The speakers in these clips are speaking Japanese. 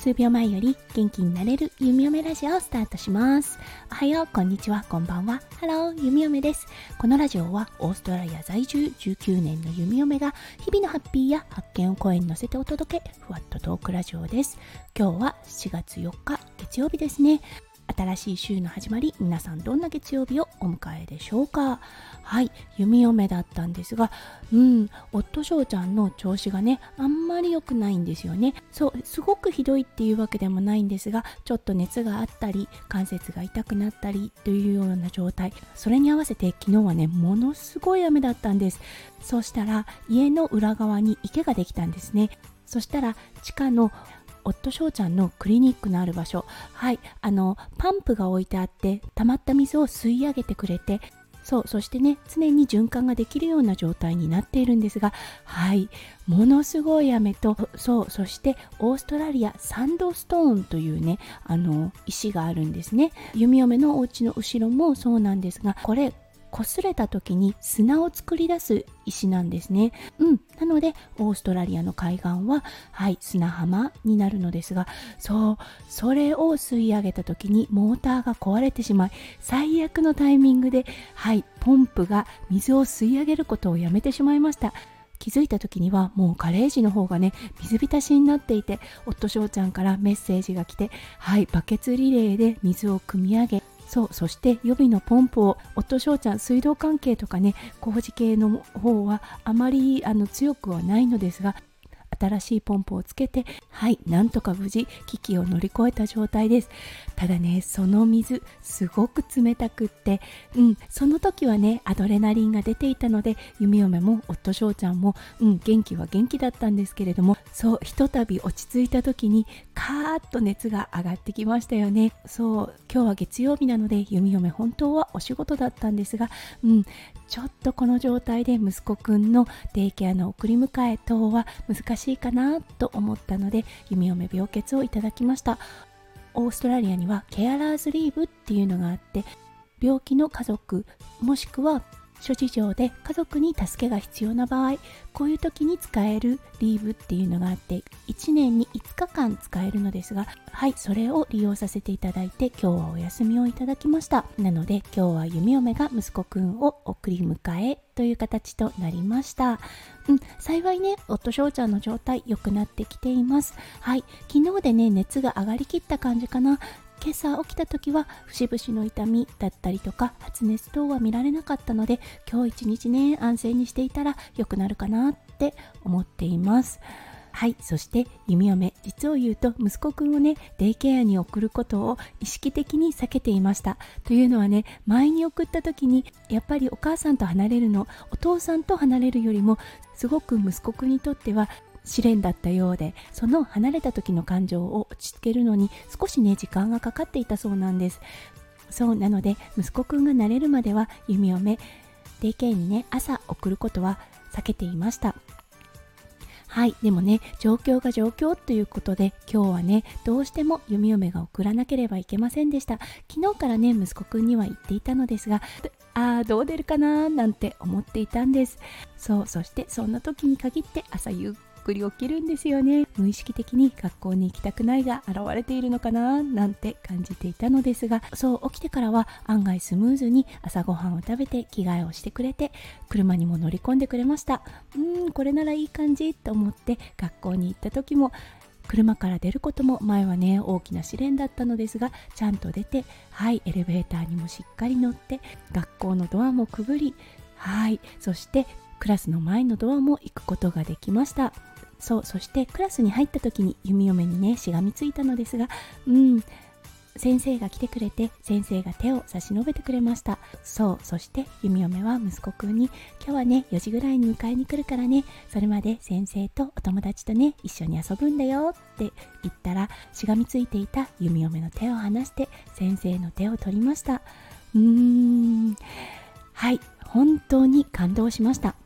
数秒前より元気になれる弓嫁ラジオをスタートします。おはよう、こんにちは、こんばんは。ハロー、弓嫁です。このラジオはオーストラリア在住19年の弓嫁が日々のハッピーや発見を声に乗せてお届け、ふわっとトークラジオです。今日は7月4日月曜日ですね。新しい週の始まり皆さんどんな月曜日をお迎えでしょうか？はい弓嫁だったんですがうん夫翔ちゃんの調子がねあんまり良くないんですよね。そうすごくひどいっていうわけでもないんですがちょっと熱があったり関節が痛くなったりというような状態。それに合わせて昨日はねものすごい雨だったんです。そうしたら家の裏側に池ができたんですね。そしたら地下の夫翔ちゃんのクリニックのある場所。はいあのパンプが置いてあって溜まった水を吸い上げてくれてそうそしてね常に循環ができるような状態になっているんですがはいものすごい雨とそうそしてオーストラリアサンドストーンというねあの石があるんですね。弓嫁のお家の後ろもそうなんですがこれ擦れた時に砂を作り出す石なんですね。うん。なので、オーストラリアの海岸は、はい、砂浜になるのですが、そう、それを吸い上げた時にモーターが壊れてしまい、最悪のタイミングで、はい、ポンプが水を吸い上げることをやめてしまいました。気づいた時にはもうガレージの方がね水浸しになっていて夫翔ちゃんからメッセージが来てはいバケツリレーで水を汲み上げそうそして予備のポンプを夫翔ちゃん水道関係とかね工事系の方はあまりあの強くはないのですが新しいポンプをつけてはいなんとか無事危機を乗り越えた状態です。ただねその水すごく冷たくってうんその時はねアドレナリンが出ていたので弓嫁も夫翔ちゃんもうん元気は元気だったんですけれどもそうひとたび落ち着いた時にカーッと熱が上がってきましたよね。そう今日は月曜日なので弓嫁本当はお仕事だったんですがうんちょっとこの状態で息子くんのデイケアの送り迎え等は難しいかなと思ったので弓嫁病欠をいただきました。オーストラリアにはケアラーズリーブっていうのがあって病気の家族もしくは諸事情で家族に助けが必要な場合こういう時に使えるリーブっていうのがあって1年に5日間使えるのですがはいそれを利用させていただいて今日はお休みをいただきましたなので今日は弓嫁が息子くんを送り迎えという形となりましたうん、幸いね、夫翔ちゃんの状態良くなってきています。はい、昨日でね、熱が上がりきった感じかな。今朝起きた時は節々の痛みだったりとか発熱等は見られなかったので今日一日ね安静にしていたら良くなるかなって思っています。はいそして弓嫁実を言うと息子くんをねデイケアに送ることを意識的に避けていました。というのはね前に送った時にやっぱりお母さんと離れるのお父さんと離れるよりもすごく息子くんにとっては試練だったようでその離れた時の感情を落ち着けるのに少しね時間がかかっていたそうなんです。そうなので息子くんが慣れるまでは弓嫁デイケイにね朝送ることは避けていました。はいでもね状況が状況ということで今日はねどうしても弓嫁が送らなければいけませんでした。昨日からね息子くんには言っていたのですがああどう出るかななんて思っていたんです。そうそしてそんな時に限って朝ゆっくり起きるんですよね。無意識的に学校に行きたくないが現れているのかななんて感じていたのですがそう起きてからは案外スムーズに朝ごはんを食べて着替えをしてくれて車にも乗り込んでくれました。うんこれならいい感じと思って学校に行った時も車から出ることも前はね大きな試練だったのですがちゃんと出てはいエレベーターにもしっかり乗って学校のドアもくぐりはいそしてクラスの前のドアも行くことができました。そうそしてクラスに入った時に弓嫁にねしがみついたのですがうん先生が来てくれて先生が手を差し伸べてくれました。そうそして弓嫁は息子くんに今日はね4時ぐらいに迎えに来るからねそれまで先生とお友達とね一緒に遊ぶんだよって言ったらしがみついていた弓嫁の手を離して先生の手を取りました。うーんはい本当に感動しました。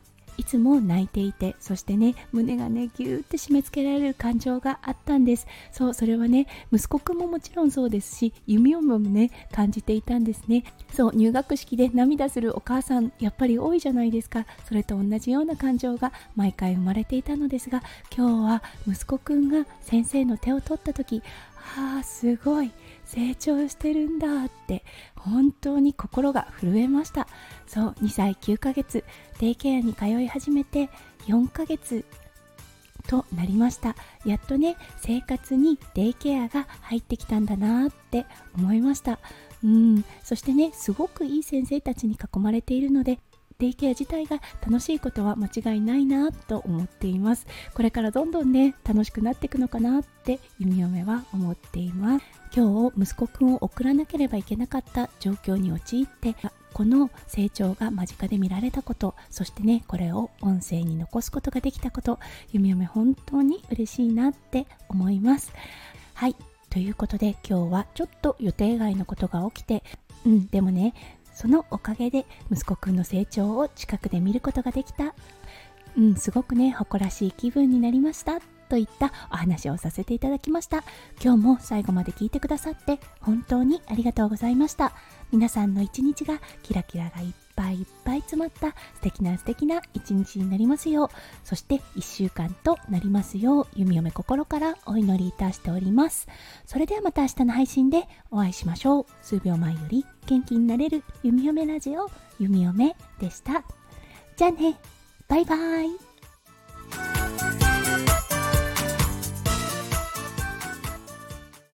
いつも泣いていてそしてね胸がねぎゅーって締め付けられる感情があったんです。そうそれはね息子くんももちろんそうですし弓嫁もね感じていたんですね。そう入学式で涙するお母さんやっぱり多いじゃないですか。それと同じような感情が毎回生まれていたのですが今日は息子くんが先生の手を取った時あすごい。成長してるんだって本当に心が震えました。そう2歳9ヶ月デイケアに通い始めて4ヶ月となりました。やっとね生活にデイケアが入ってきたんだなって思いました。うん。そしてねすごくいい先生たちに囲まれているのでデイケア自体が楽しいことは間違いないなと思っています。これからどんどんね楽しくなっていくのかなって弓嫁は思っています。今日息子くんを送らなければいけなかった状況に陥ってこの成長が間近で見られたことそしてねこれを音声に残すことができたこと弓嫁本当に嬉しいなって思います。はい。ということで今日はちょっと予定外のことが起きてうんでもねそのおかげで息子くんの成長を近くで見ることができた。うんすごくね誇らしい気分になりましたといったお話をさせていただきました。今日も最後まで聞いてくださって本当にありがとうございました。皆さんの一日がキラキラがいっぱい。いっぱい詰まった素敵な素敵な一日になりますよう。そして1週間となりますよう。弓嫁心からお祈りいたしております。それではまた明日の配信でお会いしましょう。数秒前より元気になれる弓嫁ラジオ弓嫁でした。じゃあね。バイバイ。